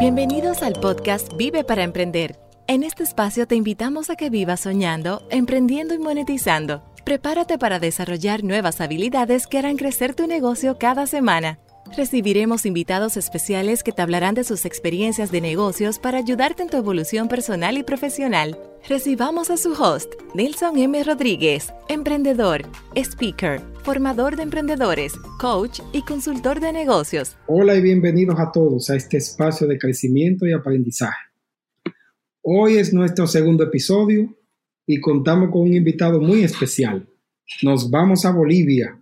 Bienvenidos al podcast Vive para Emprender. En este espacio te invitamos a que vivas soñando, emprendiendo y monetizando. Prepárate para desarrollar nuevas habilidades que harán crecer tu negocio cada semana. Recibiremos invitados especiales que te hablarán de sus experiencias de negocios para ayudarte en tu evolución personal y profesional. Recibamos a su host, Nelson M. Rodríguez, emprendedor, speaker, formador de emprendedores, coach y consultor de negocios. Hola y bienvenidos a todos a este espacio de crecimiento y aprendizaje. Hoy es nuestro segundo episodio y contamos con un invitado muy especial. Nos vamos a Bolivia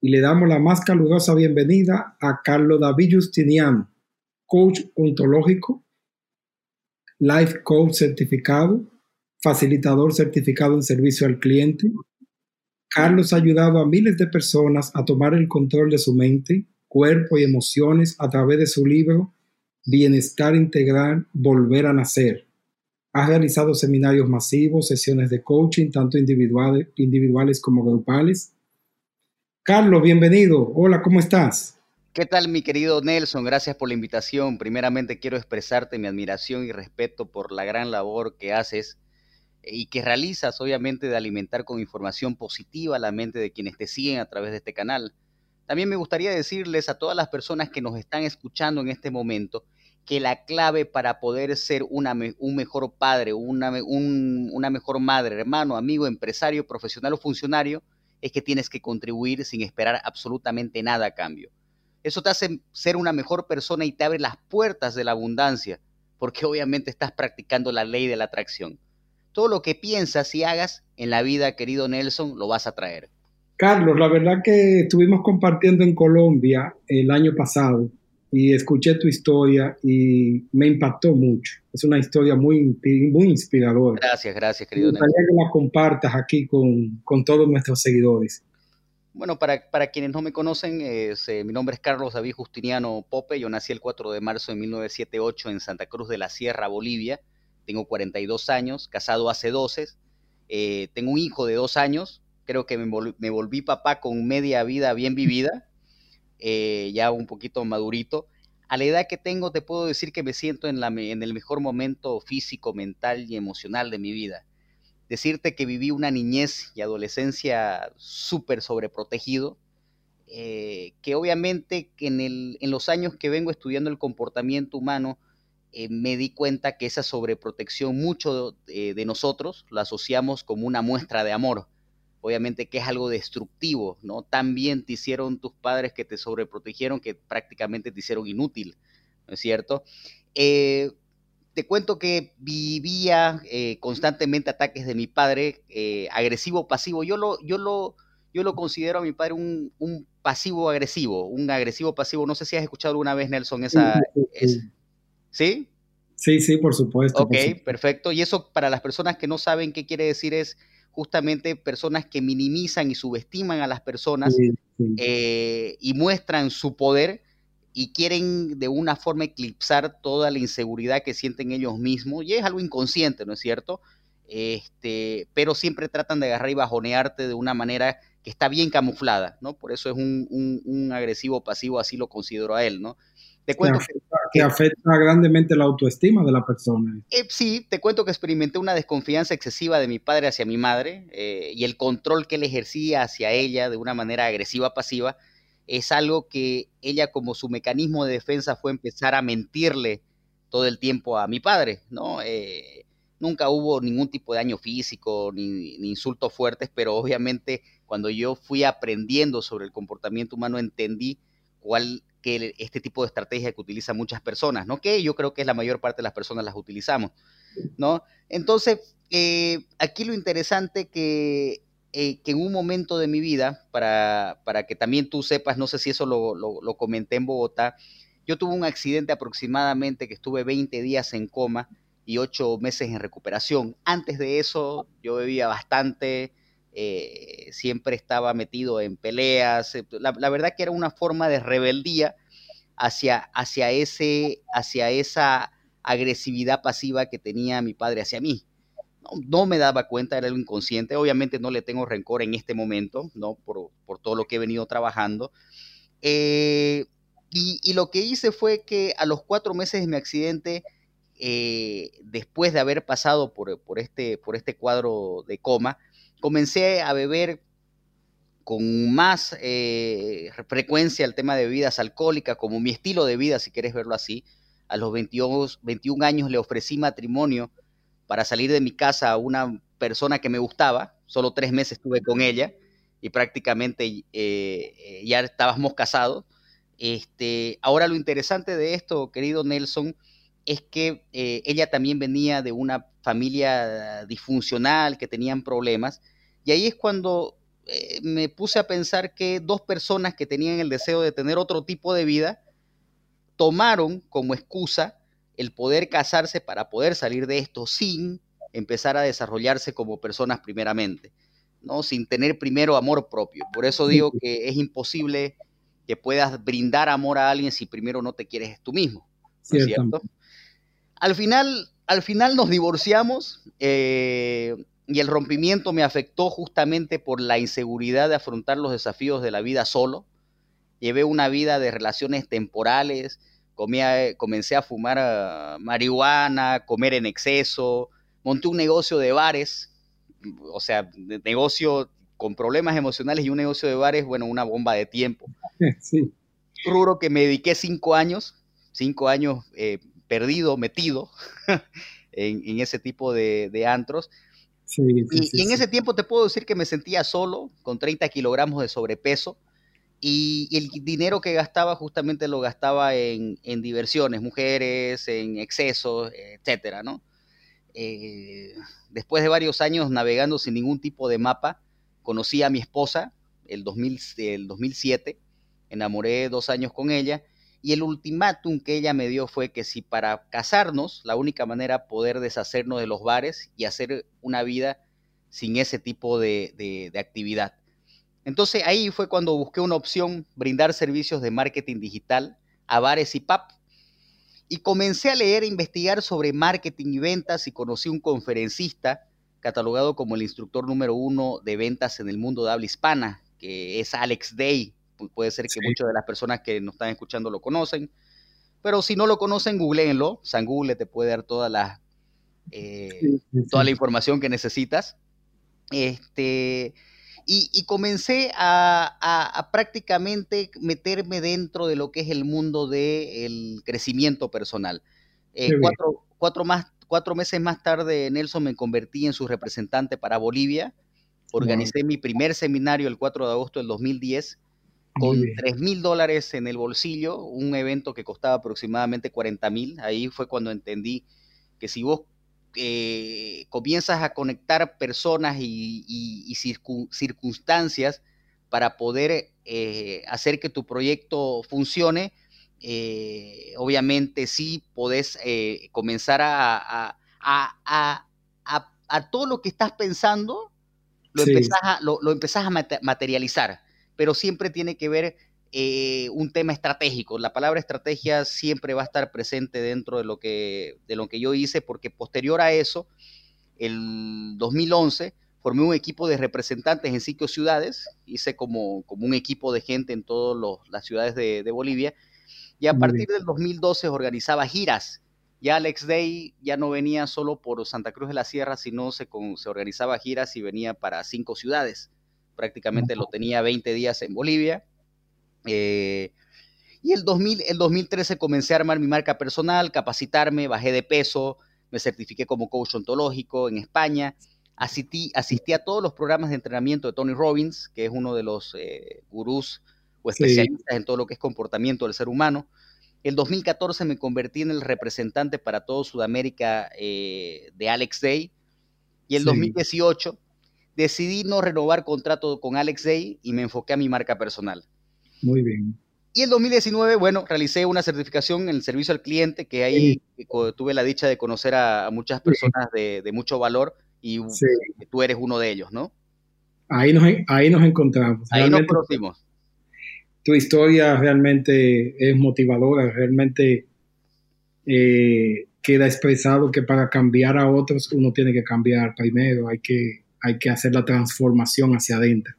y le damos la más calurosa bienvenida a Carlos David Justiniano, coach ontológico, life coach certificado, facilitador certificado en servicio al cliente. Carlos ha ayudado a miles de personas a tomar el control de su mente, cuerpo y emociones a través de su libro Bienestar Integral, Volver a Nacer. Ha realizado seminarios masivos, sesiones de coaching, tanto individuales, individuales como grupales Carlos, bienvenido. Hola, ¿cómo estás? ¿Qué tal, mi querido Nelson? Gracias por la invitación. Primeramente quiero expresarte mi admiración y respeto por la gran labor que haces y que realizas, obviamente, de alimentar con información positiva la mente de quienes te siguen a través de este canal. También me gustaría decirles a todas las personas que nos están escuchando en este momento que la clave para poder ser un mejor padre, una, una mejor madre, hermano, amigo, empresario, profesional o funcionario es que tienes que contribuir sin esperar absolutamente nada a cambio. Eso te hace ser una mejor persona y te abre las puertas de la abundancia, porque obviamente estás practicando la ley de la atracción. Todo lo que piensas y hagas en la vida, querido Nelson, lo vas a traer. Carlos, la verdad que estuvimos compartiendo en Colombia el año pasado y escuché tu historia y me impactó mucho. Es una historia muy, muy inspiradora. Gracias, gracias, querido. Me gustaría que la compartas aquí con, con, todos nuestros seguidores. Bueno, para, para quienes no me conocen, eh, mi nombre es Carlos David Justiniano Pope. Yo nací el 4 de marzo de 1978 en Santa Cruz de la Sierra, Bolivia. Tengo 42 años, casado hace 12. Eh, tengo un hijo de dos años. Creo que me, me volví papá con media vida bien vivida eh, ya un poquito madurito. A la edad que tengo te puedo decir que me siento en, el mejor momento físico, mental y emocional de mi vida. Decirte que viví una niñez y adolescencia súper sobreprotegido, eh, que obviamente en, los años que vengo estudiando el comportamiento humano, eh, me di cuenta que esa sobreprotección mucho de nosotros la asociamos como una muestra de amor obviamente que es algo destructivo, ¿no? También te hicieron tus padres que te sobreprotegieron que prácticamente te hicieron inútil, ¿no es cierto? Eh, te cuento que vivía eh, constantemente ataques de mi padre, eh, agresivo, pasivo. Yo lo, yo, lo, yo lo considero a mi padre un, pasivo agresivo, un agresivo pasivo. No sé si has escuchado alguna vez, Nelson, esa... Sí, sí, sí, por supuesto. Ok, perfecto. Y eso para las personas que no saben qué quiere decir es justamente personas que minimizan y subestiman a las personas eh, y muestran su poder y quieren de una forma eclipsar toda la inseguridad que sienten ellos mismos, y es algo inconsciente, ¿no es cierto? Este, pero siempre tratan de agarrar y bajonearte de una manera que está bien camuflada, ¿no? Por eso es un, un agresivo pasivo, así lo considero a él, ¿no? Te cuento que, afecta grandemente la autoestima de la persona. Eh, sí, te cuento que experimenté una desconfianza excesiva de mi padre hacia mi madre eh, y el control que él ejercía hacia ella de una manera agresiva pasiva es algo que ella como su mecanismo de defensa fue empezar a mentirle todo el tiempo a mi padre, ¿no? Eh, nunca hubo ningún tipo de daño físico ni, ni, insultos fuertes, pero obviamente cuando yo fui aprendiendo sobre el comportamiento humano entendí cuál que este tipo de estrategia que utilizan muchas personas, ¿no? Que yo creo que es la mayor parte de las personas las utilizamos, ¿no? Entonces, eh, aquí lo interesante que, eh, que en un momento de mi vida, para, para, que también tú sepas, no sé si eso lo, lo, comenté en Bogotá, yo tuve un accidente aproximadamente que estuve 20 días en coma y 8 meses en recuperación. Antes de eso, yo bebía bastante, eh, siempre estaba metido en peleas. Eh, la, verdad que era una forma de rebeldía hacia, hacia, ese, hacia esa agresividad pasiva que tenía mi padre hacia mí. No, me daba cuenta, era algo inconsciente. Obviamente no le tengo rencor en este momento, ¿no? Por, todo lo que he venido trabajando. Eh, Y, lo que hice fue que a los cuatro meses de mi accidente, eh, después de haber pasado por, por, este, por este cuadro de coma, comencé a beber con más eh, frecuencia el tema de bebidas alcohólicas, como mi estilo de vida, si quieres verlo así. A los 22, 21 años le ofrecí matrimonio para salir de mi casa a una persona que me gustaba, solo tres meses estuve con ella y prácticamente eh, eh, ya estábamos casados. Este, ahora lo interesante de esto, querido Nelson, es que ella también venía de una familia disfuncional, que tenían problemas, y ahí es cuando eh, me puse a pensar que dos personas que tenían el deseo de tener otro tipo de vida tomaron como excusa el poder casarse para poder salir de esto sin empezar a desarrollarse como personas primeramente, ¿no? Sin tener primero amor propio. Por eso digo que es imposible que puedas brindar amor a alguien si primero no te quieres tú mismo. cierto? Al final, al final nos divorciamos. Eh, y el rompimiento me afectó justamente por la inseguridad de afrontar los desafíos de la vida solo. Llevé una vida de relaciones temporales, comía, comencé a fumar ah, marihuana, comer en exceso, monté un negocio de bares, o sea, negocio con problemas emocionales y un negocio de bares, bueno, una bomba de tiempo. Sí. Ruro que me dediqué cinco años, cinco años eh, perdido, metido en, ese tipo de, de antros y, en ese tiempo te puedo decir que me sentía solo, con 30 kilogramos de sobrepeso, y, el dinero que gastaba justamente lo gastaba en, diversiones, mujeres, en excesos, etcétera, ¿no? Eh, después de varios años navegando sin ningún tipo de mapa, conocí a mi esposa el, 2000, el 2007, enamoré dos años con ella, y el ultimátum que ella me dio fue que si para casarnos, la única manera poder deshacernos de los bares y hacer una vida sin ese tipo de, actividad. Entonces ahí fue cuando busqué una opción, brindar servicios de marketing digital a bares y pub. Y comencé a leer e investigar sobre marketing y ventas y conocí un conferencista catalogado como el instructor número uno de ventas en el mundo de habla hispana, que es Alex Day, puede ser que muchas de las personas que nos están escuchando lo conocen, pero si no lo conocen, googleenlo, San Google te puede dar toda la, eh, toda la información que necesitas. Este, y, comencé a, prácticamente meterme dentro de lo que es el mundo del crecimiento personal. Eh, cuatro, más, cuatro meses más tarde, Nelson, me convertí en su representante para Bolivia. Organicé mi primer seminario el 4 de agosto del 2010 con 3 mil dólares en el bolsillo, un evento que costaba aproximadamente 40 mil. Ahí fue cuando entendí que si vos eh, comienzas a conectar personas y, circunstancias para poder eh, hacer que tu proyecto funcione, eh, obviamente sí podés comenzar a, a, todo lo que estás pensando, lo, empezás, lo, lo empezás a materializar pero siempre tiene que ver eh, un tema estratégico. La palabra estrategia siempre va a estar presente dentro de lo que, de lo que yo hice, porque posterior a eso, el 2011, formé un equipo de representantes en cinco ciudades, hice como, como un equipo de gente en todas las ciudades de, Bolivia, y a partir del 2012 organizaba giras. Ya Alex Day ya no venía solo por Santa Cruz de la Sierra, sino se, se organizaba giras y venía para cinco ciudades prácticamente lo tenía 20 días en Bolivia. Eh, y el, 2000, el 2013 comencé a armar mi marca personal, capacitarme, bajé de peso, me certifiqué como coach ontológico en España, asistí, asistí a todos los programas de entrenamiento de Tony Robbins, que es uno de los eh, gurús o especialistas en todo lo que es comportamiento del ser humano. El 2014 me convertí en el representante para todo Sudamérica eh, de Alex Day. Y el 2018 decidí no renovar contrato con Alex Day y me enfoqué a mi marca personal. Muy bien. Y el 2019, bueno, realicé una certificación en el servicio al cliente, que ahí tuve la dicha de conocer a, muchas personas de, mucho valor y tú eres uno de ellos, ¿no? Ahí nos, ahí nos encontramos. Ahí nos conocimos. Tu historia realmente es motivadora, realmente eh, queda expresado que para cambiar a otros uno tiene que cambiar primero, hay que hay que hacer la transformación hacia adentro.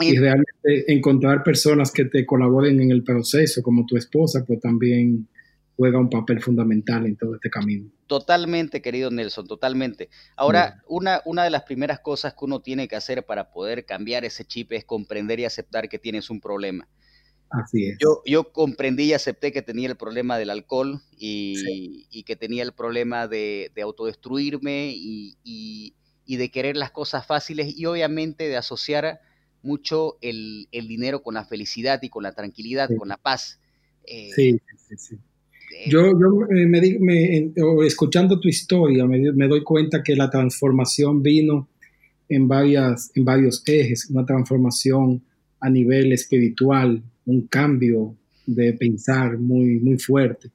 y realmente encontrar personas que te colaboren en el proceso, como tu esposa, pues también juega un papel fundamental en todo este camino. Totalmente, querido Nelson, totalmente. Ahora, una, una de las primeras cosas que uno tiene que hacer para poder cambiar ese chip es comprender y aceptar que tienes un problema. Así es. Yo, yo comprendí y acepté que tenía el problema del alcohol y, y que tenía el problema de, de autodestruirme y, y, y, de querer las cosas fáciles y obviamente de asociar mucho el, el dinero con la felicidad y con la tranquilidad, con la paz. Eh, sí, sí, sí. Eh, yo, yo eh, me, me, escuchando tu historia me, me, doy cuenta que la transformación vino en, varias, en varios ejes, una transformación a nivel espiritual, un cambio de pensar muy, muy fuerte,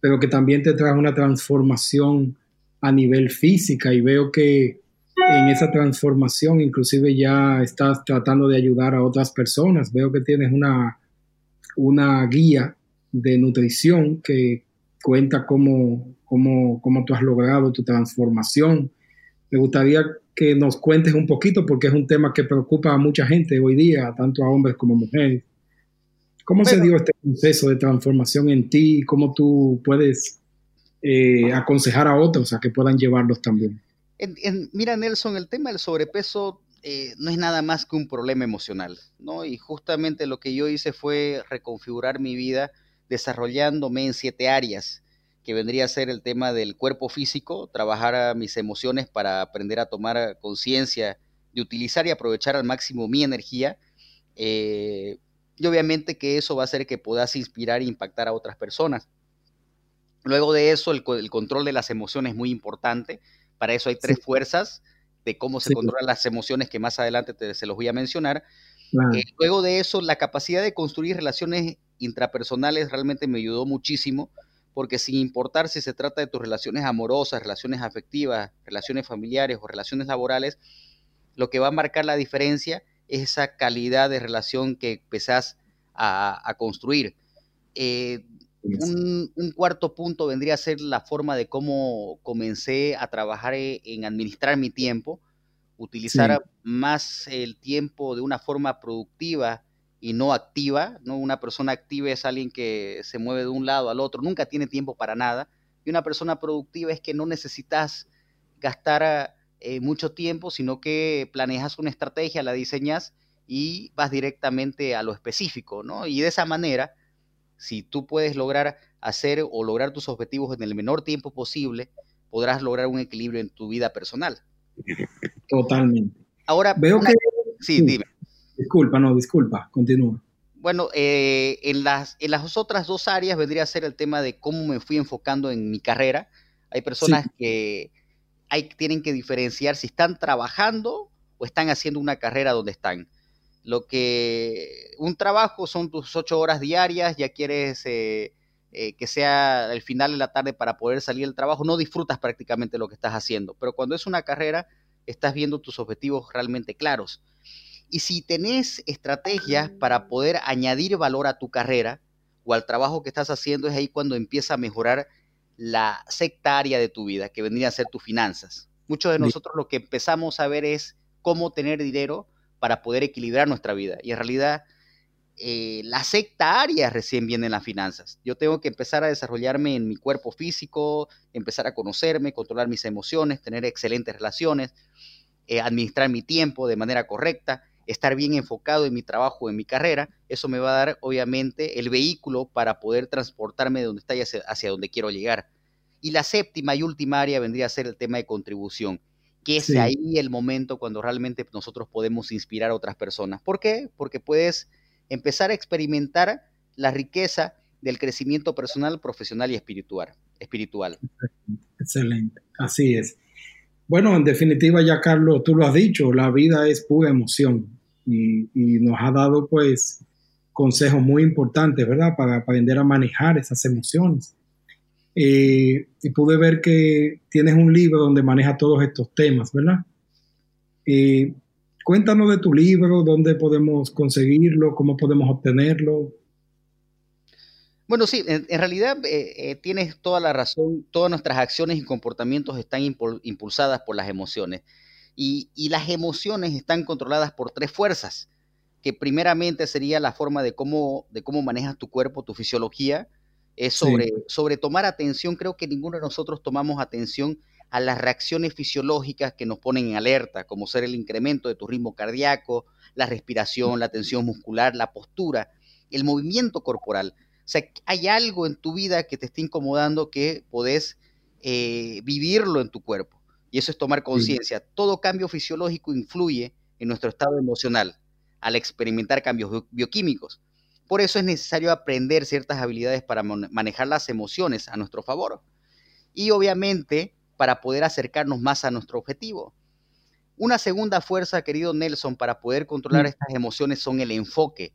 pero que también te trae una transformación a nivel física y veo que en esa transformación inclusive ya estás tratando de ayudar a otras personas. Veo que tienes una, una guía de nutrición que cuenta cómo, cómo, cómo tú has logrado tu transformación. Me gustaría que nos cuentes un poquito porque es un tema que preocupa a mucha gente hoy día, tanto a hombres como a mujeres. ¿Cómo se dio este proceso de transformación en ti? ¿Cómo tú puedes eh, aconsejar a otros a que puedan llevarlos también? Mira, Nelson, el tema del sobrepeso eh, no es nada más que un problema emocional, ¿no? Y justamente lo que yo hice fue reconfigurar mi vida desarrollándome en siete áreas, que vendría a ser el tema del cuerpo físico, trabajar mis emociones para aprender a tomar conciencia de utilizar y aprovechar al máximo mi energía. Eh, y obviamente que eso va a hacer que puedas inspirar e impactar a otras personas. Luego de eso, el control de las emociones es muy importante para eso hay tres fuerzas de cómo se controlan las emociones que más adelante te, se los voy a mencionar. Eh, luego de eso, la capacidad de construir relaciones intrapersonales realmente me ayudó muchísimo, porque sin importar si se trata de tus relaciones amorosas, relaciones afectivas, relaciones familiares o relaciones laborales, lo que va a marcar la diferencia es esa calidad de relación que empezás a, construir. Eh, un, cuarto punto vendría a ser la forma de cómo comencé a trabajar e, en administrar mi tiempo, utilizar más el tiempo de una forma productiva y no activa. ¿no? Una persona activa es alguien que se mueve de un lado al otro, nunca tiene tiempo para nada. Y una persona productiva es que no necesitas gastar eh, mucho tiempo, sino que planeas una estrategia, la diseñas y vas directamente a lo específico, ¿no? Y de esa manera si tú puedes lograr hacer o lograr tus objetivos en el menor tiempo posible, podrás lograr un equilibrio en tu vida personal. Totalmente. Ahora, veo que... Sí, dime. Disculpa, no, disculpa, continúa. Bueno, eh, en, las, en las otras dos áreas vendría a ser el tema de cómo me fui enfocando en mi carrera. Hay personas que hay, tienen que diferenciar si están trabajando o están haciendo una carrera donde están lo que un trabajo son tus ocho horas diarias, ya quieres eh, eh, que sea el final de la tarde para poder salir del trabajo, no disfrutas prácticamente lo que estás haciendo, pero cuando es una carrera, estás viendo tus objetivos realmente claros. Y si tenés estrategias para poder añadir valor a tu carrera o al trabajo que estás haciendo, es ahí cuando empieza a mejorar la sectaria de tu vida, que vendría a ser tus finanzas. Muchos de nosotros lo que empezamos a ver es cómo tener dinero, para poder equilibrar nuestra vida. Y en realidad, eh, la secta área recién viene en las finanzas. Yo tengo que empezar a desarrollarme en mi cuerpo físico, empezar a conocerme, controlar mis emociones, tener excelentes relaciones, eh, administrar mi tiempo de manera correcta, estar bien enfocado en mi trabajo, en mi carrera. Eso me va a dar, obviamente, el vehículo para poder transportarme de donde está hacia, hacia donde quiero llegar. Y la séptima y última área vendría a ser el tema de contribución que es ahí el momento cuando realmente nosotros podemos inspirar a otras personas. ¿Por qué? Porque puedes empezar a experimentar la riqueza del crecimiento personal, profesional y espiritual. espiritual. Excelente, así es. Bueno, en definitiva ya Carlos, tú lo has dicho, la vida es pura emoción y, nos ha dado pues consejos muy importantes, ¿verdad? Para aprender a manejar esas emociones. Eh, y pude ver que tienes un libro donde maneja todos estos temas, ¿verdad? Eh, cuéntanos de tu libro, dónde podemos conseguirlo, cómo podemos obtenerlo. Bueno, sí, en, realidad eh, tienes toda la razón, todas nuestras acciones y comportamientos están impulsadas por las emociones y, y las emociones están controladas por tres fuerzas, que primeramente sería la forma de cómo, de cómo manejas tu cuerpo, tu fisiología, es sobre, sobre tomar atención. Creo que ninguno de nosotros tomamos atención a las reacciones fisiológicas que nos ponen en alerta, como ser el incremento de tu ritmo cardíaco, la respiración, la tensión muscular, la postura, el movimiento corporal. O sea, hay algo en tu vida que te está incomodando que podés eh, vivirlo en tu cuerpo. Y eso es tomar conciencia. Todo cambio fisiológico influye en nuestro estado emocional al experimentar cambios bioquímicos. Por eso es necesario aprender ciertas habilidades para manejar las emociones a nuestro favor. Y obviamente para poder acercarnos más a nuestro objetivo. Una segunda fuerza, querido Nelson, para poder controlar mm. estas emociones son el enfoque.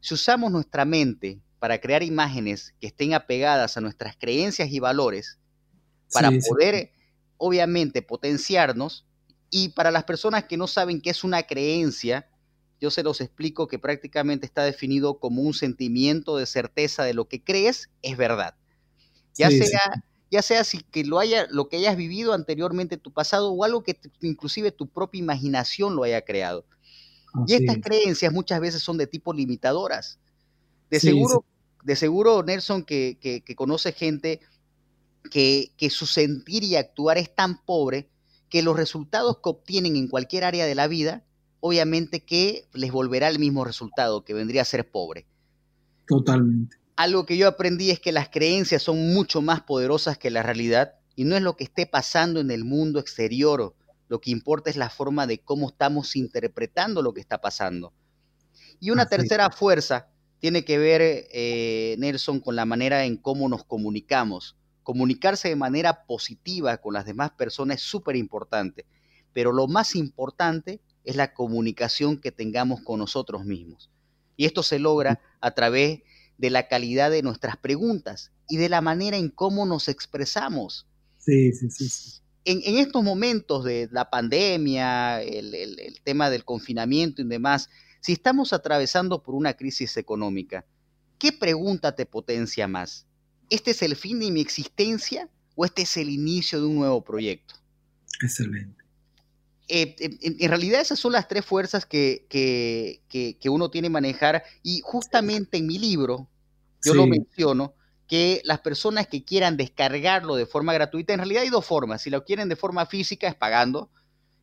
Si usamos nuestra mente para crear imágenes que estén apegadas a nuestras creencias y valores, para poder, obviamente, potenciarnos, y para las personas que no saben qué es una creencia, yo se los explico que prácticamente está definido como un sentimiento de certeza de lo que crees es verdad. Ya sea ya sea si que lo haya lo que hayas vivido anteriormente en tu pasado o algo que inclusive tu propia imaginación lo haya creado. y estas creencias muchas veces son de tipo limitadoras. De seguro, de seguro Nelson que, que, conoce gente que, que su sentir y actuar es tan pobre que los resultados que obtienen en cualquier área de la vida, obviamente que les volverá el mismo resultado, que vendría a ser pobre. Totalmente algo que yo aprendí es que las creencias son mucho más poderosas que la realidad y no es lo que esté pasando en el mundo exterior. Lo que importa es la forma de cómo estamos interpretando lo que está pasando. Y una tercera fuerza tiene que ver, eh, Nelson, con la manera en cómo nos comunicamos. Comunicarse de manera positiva con las demás personas es súper importante, pero lo más importante es la comunicación que tengamos con nosotros mismos. Y esto se logra a través de la calidad de nuestras preguntas y de la manera en cómo nos expresamos. Sí, sí, sí. En, estos momentos de la pandemia, el, tema del confinamiento y demás, si estamos atravesando por una crisis económica, ¿qué pregunta te potencia más? ¿Este es el fin de mi existencia o este es el inicio de un nuevo proyecto? Excelente. Eh, en, realidad esas son las tres fuerzas que, que, uno tiene que manejar. Y justamente en mi libro yo lo menciono que las personas que quieran descargarlo de forma gratuita, en realidad hay dos formas, si lo quieren de forma física es pagando.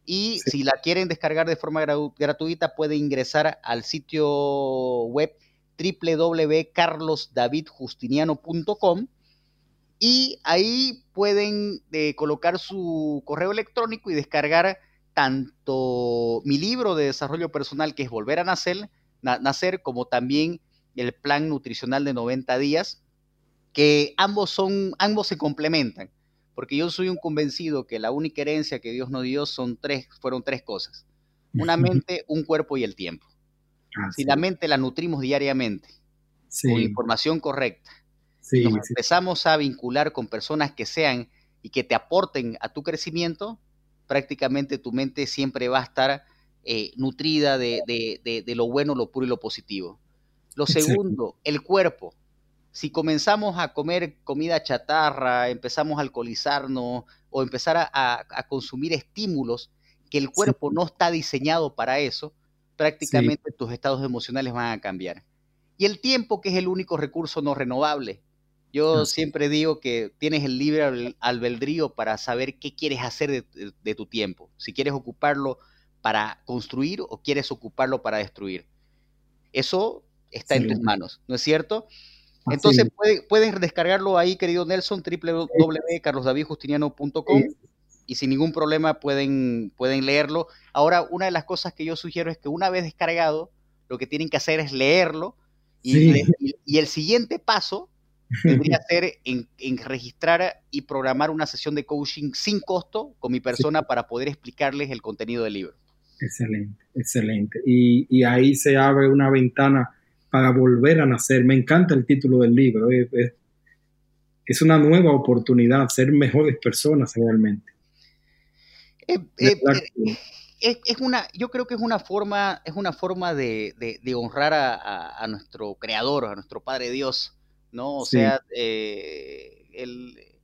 Y si la quieren descargar de forma gratuita puede ingresar al sitio web www.carlosdavidjustiniano.com y ahí pueden eh, colocar su correo electrónico y descargar tanto mi libro de desarrollo personal, que es Volver a Nacer, nacer como también el plan nutricional de 90 días, que ambos, son, ambos se complementan, porque yo soy un convencido que la única herencia que Dios nos dio son tres, fueron tres cosas. Una mente, un cuerpo y el tiempo. si la mente la nutrimos diariamente, con información correcta, si nos empezamos a vincular con personas que sean y que te aporten a tu crecimiento, prácticamente tu mente siempre va a estar eh, nutrida de, lo bueno, lo puro y lo positivo. Lo segundo, el cuerpo. Si comenzamos a comer comida chatarra, empezamos a alcoholizarnos o empezar a, consumir estímulos que el cuerpo no está diseñado para eso, prácticamente tus estados emocionales van a cambiar. Y el tiempo, que es el único recurso no renovable. Yo siempre digo que tienes el libre albedrío para saber qué quieres hacer de, tu tiempo. Si quieres ocuparlo para construir o quieres ocuparlo para destruir. Eso está en tus manos, ¿no es cierto? Entonces pueden descargarlo ahí, querido Nelson, www.carlosdavidjustiniano.com y sin ningún problema pueden, pueden leerlo. Ahora, una de las cosas que yo sugiero es que una vez descargado, lo que tienen que hacer es leerlo y, y el siguiente paso Debería ser en, registrar y programar una sesión de coaching sin costo con mi persona para poder explicarles el contenido del libro. Excelente, excelente. Y, ahí se abre una ventana para volver a nacer. Me encanta el título del libro. Es, una nueva oportunidad, ser mejores personas realmente. Eh, es, una, yo creo que es una forma, es una forma de, honrar a, a, nuestro creador, a nuestro Padre Dios, ¿no? O sea, eh, eh,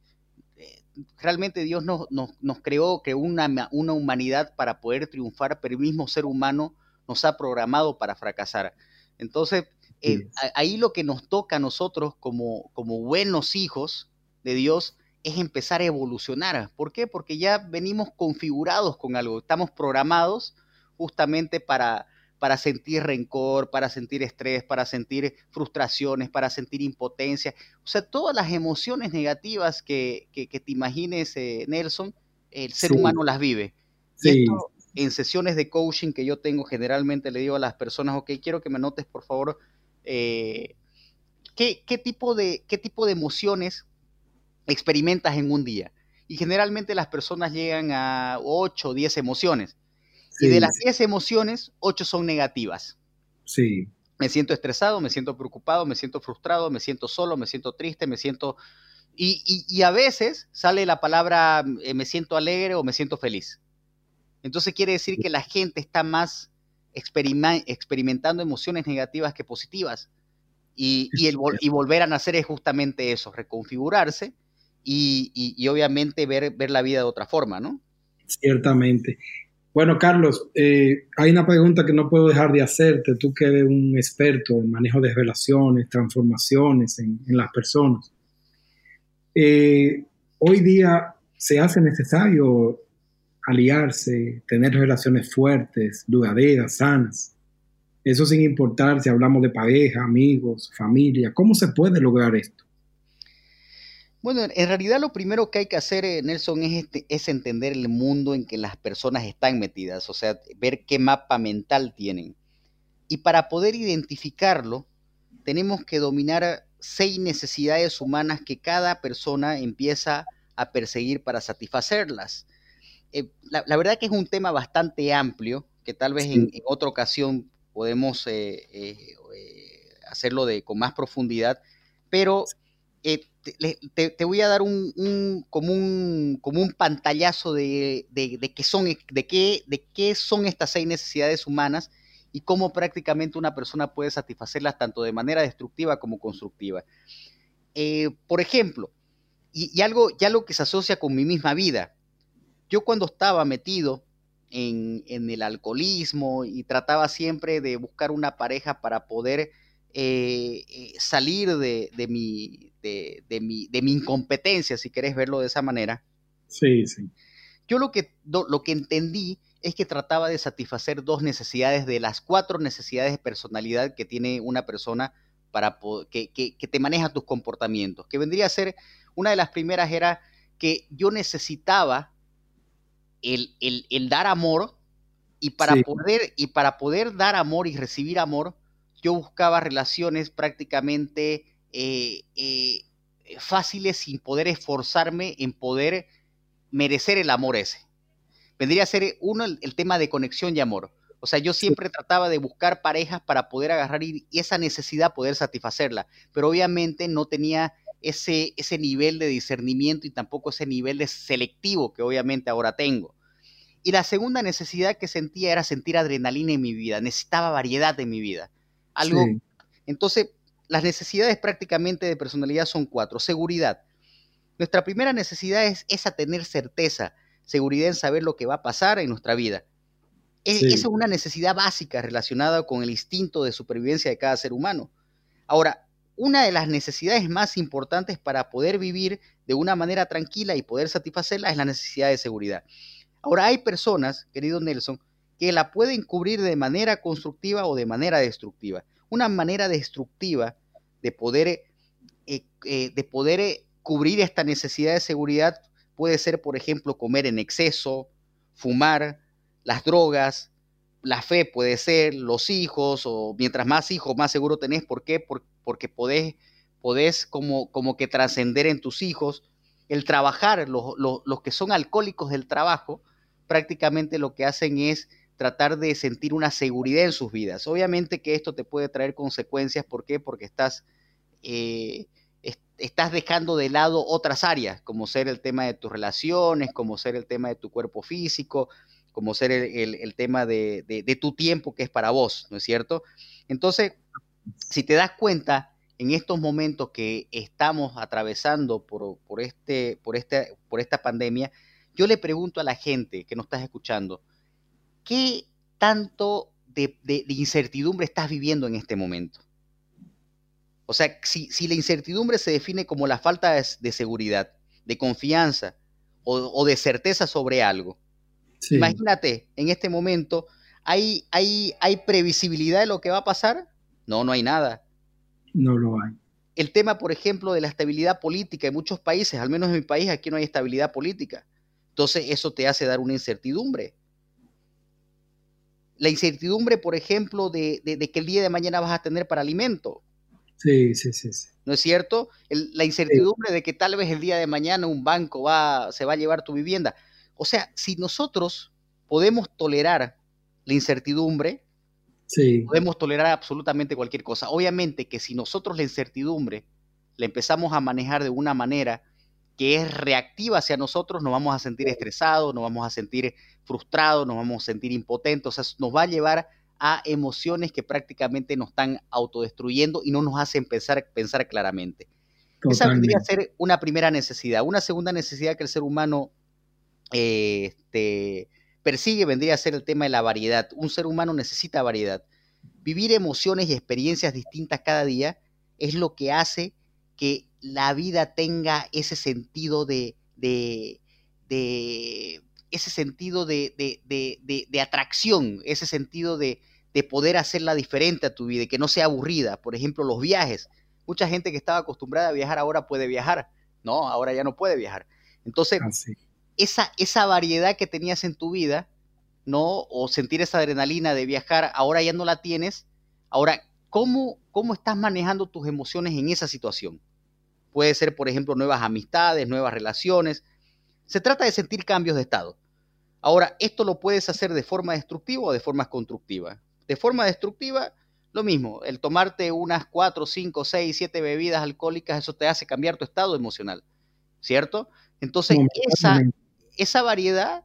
realmente Dios nos, nos, creó, que una, una humanidad para poder triunfar, pero el mismo ser humano nos ha programado para fracasar. Entonces, eh, ahí lo que nos toca a nosotros como, como buenos hijos de Dios es empezar a evolucionar. ¿Por qué? Porque ya venimos configurados con algo, estamos programados justamente para, para sentir rencor, para sentir estrés, para sentir frustraciones, para sentir impotencia. O sea, todas las emociones negativas que, te imagines, eh, Nelson, el ser humano las vive. Y esto, en sesiones de coaching que yo tengo, generalmente le digo a las personas, ok, quiero que me notes, por favor, eh, ¿qué, tipo de, ¿qué tipo de emociones experimentas en un día? Y generalmente las personas llegan a 8 o 10 emociones. Y de las 10 emociones, 8 son negativas. Sí. Me siento estresado, me siento preocupado, me siento frustrado, me siento solo, me siento triste, me siento... Y, a veces sale la palabra eh, me siento alegre o me siento feliz. Entonces quiere decir que la gente está más experimentando emociones negativas que positivas. Y, el y volver a nacer es justamente eso, reconfigurarse y, obviamente ver, ver la vida de otra forma, ¿no? Ciertamente. Bueno, Carlos, eh, hay una pregunta que no puedo dejar de hacerte, tú que eres un experto en manejo de relaciones, transformaciones en, las personas. Eh, hoy día se hace necesario aliarse, tener relaciones fuertes, duraderas, sanas. Eso sin importar si hablamos de pareja, amigos, familia. ¿Cómo se puede lograr esto? Bueno, en realidad lo primero que hay que hacer, eh, Nelson, es, este, es entender el mundo en que las personas están metidas, o sea, ver qué mapa mental tienen. Y para poder identificarlo, tenemos que dominar seis necesidades humanas que cada persona empieza a perseguir para satisfacerlas. Eh, la, verdad que es un tema bastante amplio, que tal vez en, otra ocasión podemos eh, hacerlo de, con más profundidad, pero te, voy a dar un, un, como un pantallazo de, qué son, de, qué, de qué son estas seis necesidades humanas y cómo prácticamente una persona puede satisfacerlas tanto de manera destructiva como constructiva. Eh, por ejemplo, y, algo ya lo que se asocia con mi misma vida, yo cuando estaba metido en, en el alcoholismo y trataba siempre de buscar una pareja para poder eh, eh, salir de, mi, de, mi, de mi incompetencia, si querés verlo de esa manera. Sí, sí. Yo lo que, lo que entendí es que trataba de satisfacer dos necesidades de las cuatro necesidades de personalidad que tiene una persona para que, que, te maneja tus comportamientos, que vendría a ser, una de las primeras era que yo necesitaba el, el, dar amor y para, poder, y para poder dar amor y recibir amor, yo buscaba relaciones prácticamente eh, eh, fáciles sin poder esforzarme en poder merecer el amor ese. Vendría a ser uno el, tema de conexión y amor. O sea, yo siempre trataba de buscar parejas para poder agarrar y, esa necesidad poder satisfacerla, pero obviamente no tenía ese, ese nivel de discernimiento y tampoco ese nivel de selectivo que obviamente ahora tengo. Y la segunda necesidad que sentía era sentir adrenalina en mi vida, necesitaba variedad en mi vida. Algo. Entonces, las necesidades prácticamente de personalidad son cuatro. Seguridad. Nuestra primera necesidad es esa tener certeza, seguridad en saber lo que va a pasar en nuestra vida. E, esa es una necesidad básica relacionada con el instinto de supervivencia de cada ser humano. Ahora, una de las necesidades más importantes para poder vivir de una manera tranquila y poder satisfacerla es la necesidad de seguridad. Ahora, hay personas, querido Nelson, que la pueden cubrir de manera constructiva o de manera destructiva. Una manera destructiva de poder, eh, eh, de poder eh, cubrir esta necesidad de seguridad puede ser, por ejemplo, comer en exceso, fumar, las drogas, la fe puede ser, los hijos, o mientras más hijos, más seguro tenés. ¿Por qué? porque podés, podés como, como que trascender en tus hijos. El trabajar, los, los que son alcohólicos del trabajo, prácticamente lo que hacen es tratar de sentir una seguridad en sus vidas. Obviamente que esto te puede traer consecuencias, ¿por qué? Porque estás, eh, estás dejando de lado otras áreas, como ser el tema de tus relaciones, como ser el tema de tu cuerpo físico, como ser el, tema de, tu tiempo que es para vos, ¿no es cierto? Entonces, si te das cuenta, en estos momentos que estamos atravesando por, por, este, por, este, por esta pandemia, yo le pregunto a la gente que nos estás escuchando, ¿qué tanto de, incertidumbre estás viviendo en este momento? O sea, si, la incertidumbre se define como la falta de, seguridad, de confianza o, de certeza sobre algo, imagínate, en este momento, ¿hay, hay, ¿hay previsibilidad de lo que va a pasar? No, no hay nada. No lo hay. El tema, por ejemplo, de la estabilidad política en muchos países, al menos en mi país, aquí no hay estabilidad política. Entonces, eso te hace dar una incertidumbre la incertidumbre, por ejemplo, de, que el día de mañana vas a tener para alimento. Sí, sí, sí. ¿No es cierto? la incertidumbre de que tal vez el día de mañana un banco va, se va a llevar tu vivienda. O sea, si nosotros podemos tolerar la incertidumbre, podemos tolerar absolutamente cualquier cosa. Obviamente que si nosotros la incertidumbre la empezamos a manejar de una manera que es reactiva hacia nosotros, nos vamos a sentir estresados, nos vamos a sentir frustrados, nos vamos a sentir impotentes, o sea, nos va a llevar a emociones que prácticamente nos están autodestruyendo y no nos hacen pensar, pensar claramente. Esa vendría a ser una primera necesidad. Una segunda necesidad que el ser humano eh, este, persigue vendría a ser el tema de la variedad. Un ser humano necesita variedad. Vivir emociones y experiencias distintas cada día es lo que hace que la vida tenga ese sentido de, de, ese sentido de, de, atracción, ese sentido de, poder hacerla diferente a tu vida que no sea aburrida. Por ejemplo, los viajes. Mucha gente que estaba acostumbrada a viajar ahora puede viajar. No, ahora ya no puede viajar. Entonces, ah, esa, esa variedad que tenías en tu vida, ¿no? O sentir esa adrenalina de viajar, ahora ya no la tienes. Ahora, ¿cómo, cómo estás manejando tus emociones en esa situación? Puede ser, por ejemplo, nuevas amistades, nuevas relaciones. Se trata de sentir cambios de estado. Ahora, esto lo puedes hacer de forma destructiva o de forma constructiva. De forma destructiva, lo mismo, el tomarte unas 4, 5, 6, 7 bebidas alcohólicas, eso te hace cambiar tu estado emocional, ¿cierto? Entonces, esa, esa variedad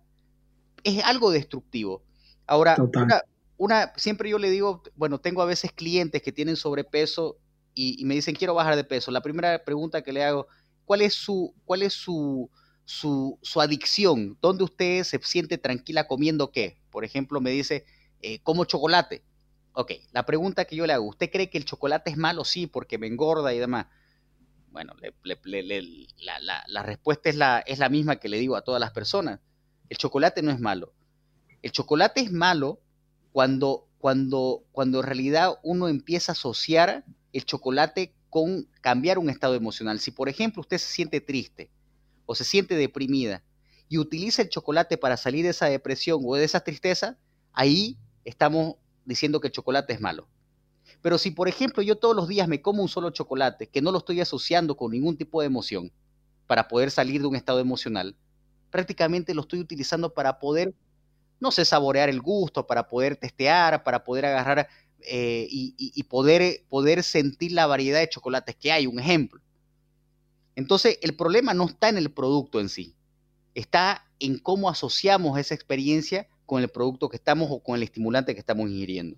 es algo destructivo. Ahora, una, una, siempre yo le digo, bueno, tengo a veces clientes que tienen sobrepeso y, me dicen quiero bajar de peso, la primera pregunta que le hago, ¿cuál es su, cuál es su, su, adicción? ¿Dónde usted se siente tranquila comiendo qué? Por ejemplo, me dice, eh, como chocolate. Ok, la pregunta que yo le hago, ¿usted cree que el chocolate es malo? Sí, porque me engorda y demás. Bueno, la, la, respuesta es la, es la misma que le digo a todas las personas. El chocolate no es malo. El chocolate es malo cuando, cuando, cuando en realidad uno empieza a asociar el chocolate con cambiar un estado emocional. Si, por ejemplo, usted se siente triste o se siente deprimida y utiliza el chocolate para salir de esa depresión o de esa tristeza, ahí estamos diciendo que el chocolate es malo. Pero si, por ejemplo, yo todos los días me como un solo chocolate, que no lo estoy asociando con ningún tipo de emoción, para poder salir de un estado emocional, prácticamente lo estoy utilizando para poder, no sé, saborear el gusto, para poder testear, para poder agarrar eh, y, poder, poder sentir la variedad de chocolates que hay, un ejemplo. Entonces, el problema no está en el producto en sí, está en cómo asociamos esa experiencia con el producto que estamos o con el estimulante que estamos ingiriendo.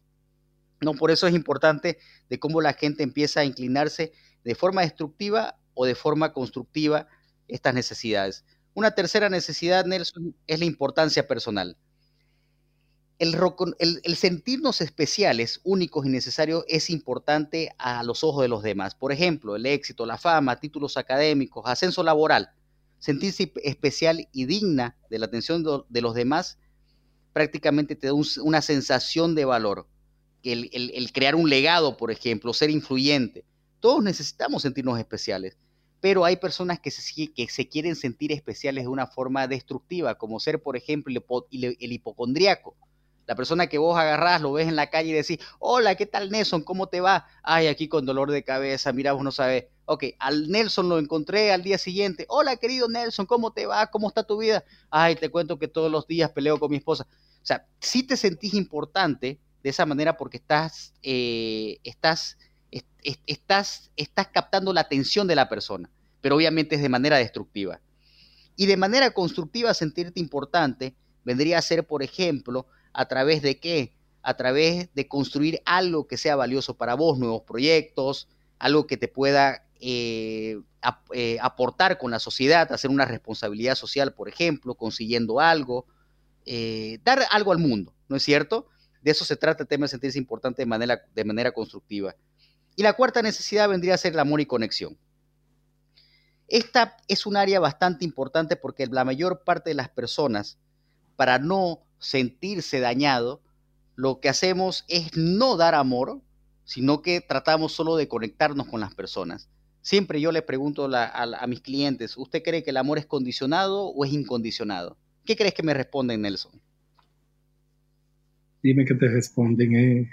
No, por eso es importante de cómo la gente empieza a inclinarse de forma destructiva o de forma constructiva estas necesidades. Una tercera necesidad, Nelson, es la importancia personal el, sentirnos especiales, únicos y necesarios es importante a los ojos de los demás. Por ejemplo, el éxito, la fama, títulos académicos, ascenso laboral. Sentirse especial y digna de la atención de los demás prácticamente te da una sensación de valor. El, crear un legado, por ejemplo, ser influyente. Todos necesitamos sentirnos especiales, pero hay personas que se, que se quieren sentir especiales de una forma destructiva, como ser, por ejemplo, el, el hipocondriaco la persona que vos agarrás, lo ves en la calle y decís, hola, ¿qué tal Nelson? ¿Cómo te va? Ay, aquí con dolor de cabeza, mira, vos no sabes. Ok, al Nelson lo encontré al día siguiente. Hola, querido Nelson, ¿cómo te va? ¿Cómo está tu vida? Ay, te cuento que todos los días peleo con mi esposa. O sea, si te sentís importante de esa manera porque estás, eh, estás, estás, estás captando la atención de la persona, pero obviamente es de manera destructiva. Y de manera constructiva sentirte importante vendría a ser, por ejemplo, ¿A través de qué? A través de construir algo que sea valioso para vos, nuevos proyectos, algo que te pueda eh, eh, aportar con la sociedad, hacer una responsabilidad social, por ejemplo, consiguiendo algo, eh, dar algo al mundo, ¿no es cierto? De eso se trata el tema de sentirse importante de manera, de manera constructiva. Y la cuarta necesidad vendría a ser el amor y conexión. Esta es un área bastante importante porque la mayor parte de las personas, para no sentirse dañado, lo que hacemos es no dar amor, sino que tratamos solo de conectarnos con las personas. Siempre yo le pregunto a, mis clientes, ¿usted cree que el amor es condicionado o es incondicionado? ¿Qué crees que me responden, Nelson? Dime qué te responden. Eh.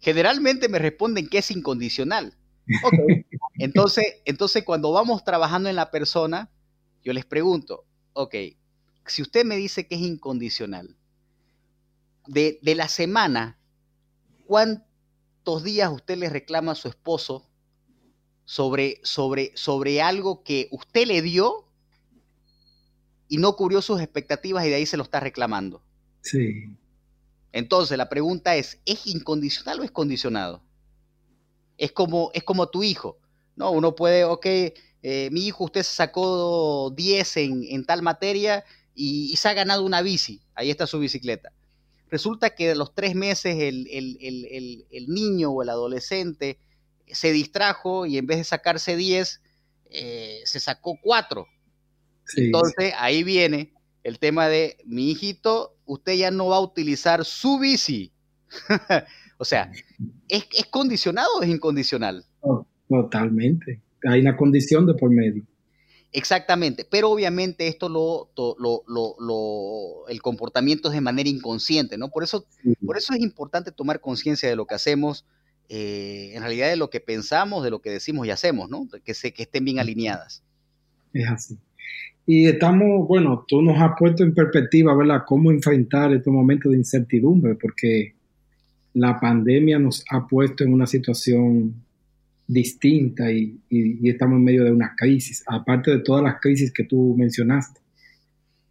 Generalmente me responden que es incondicional. Entonces, entonces, cuando vamos trabajando en la persona, yo les pregunto, ok, si usted me dice que es incondicional, de, de la semana, ¿cuántos días usted le reclama a su esposo sobre, sobre, sobre algo que usted le dio y no cubrió sus expectativas y de ahí se lo está reclamando? Sí. Entonces, la pregunta es, ¿es incondicional o es condicionado? Es como, es como tu hijo. No, uno puede, ok, eh, mi hijo, usted sacó 10 en, tal materia y, se ha ganado una bici. Ahí está su bicicleta. Resulta que a los tres meses el, niño o el adolescente se distrajo y en vez de sacarse 10, eh, se sacó 4. Entonces ahí viene el tema de mi hijito, usted ya no va a utilizar su bici. o sea, ¿es, condicionado o es incondicional? totalmente. Hay una condición de por medio. Exactamente, pero obviamente esto lo, lo, el comportamiento es de manera inconsciente, ¿no? Por eso, por eso es importante tomar conciencia de lo que hacemos, eh, en realidad de lo que pensamos, de lo que decimos y hacemos, ¿no? Que, se, que estén bien alineadas. Es así. Y estamos, bueno, tú nos has puesto en perspectiva, ¿verdad?, cómo enfrentar estos momentos de incertidumbre, porque la pandemia nos ha puesto en una situación distinta y, estamos en medio de una crisis, aparte de todas las crisis que tú mencionaste.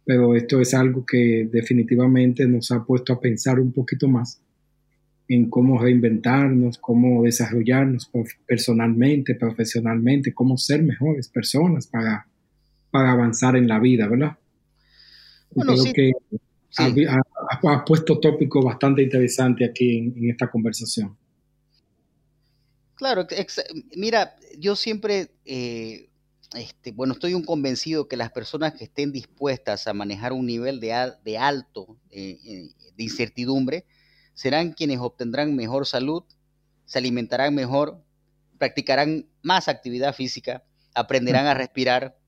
Pero esto es algo que definitivamente nos ha puesto a pensar un poquito más en cómo reinventarnos, cómo desarrollarnos personalmente, profesionalmente, cómo ser mejores personas para, para avanzar en la vida, ¿verdad? Bueno, Creo que ha, puesto tópico bastante interesante aquí en esta conversación. Claro, mira, yo siempre, eh, este, bueno, estoy un convencido que las personas que estén dispuestas a manejar un nivel de, de alto eh, eh, de incertidumbre serán quienes obtendrán mejor salud, se alimentarán mejor, practicarán más actividad física, aprenderán a respirar,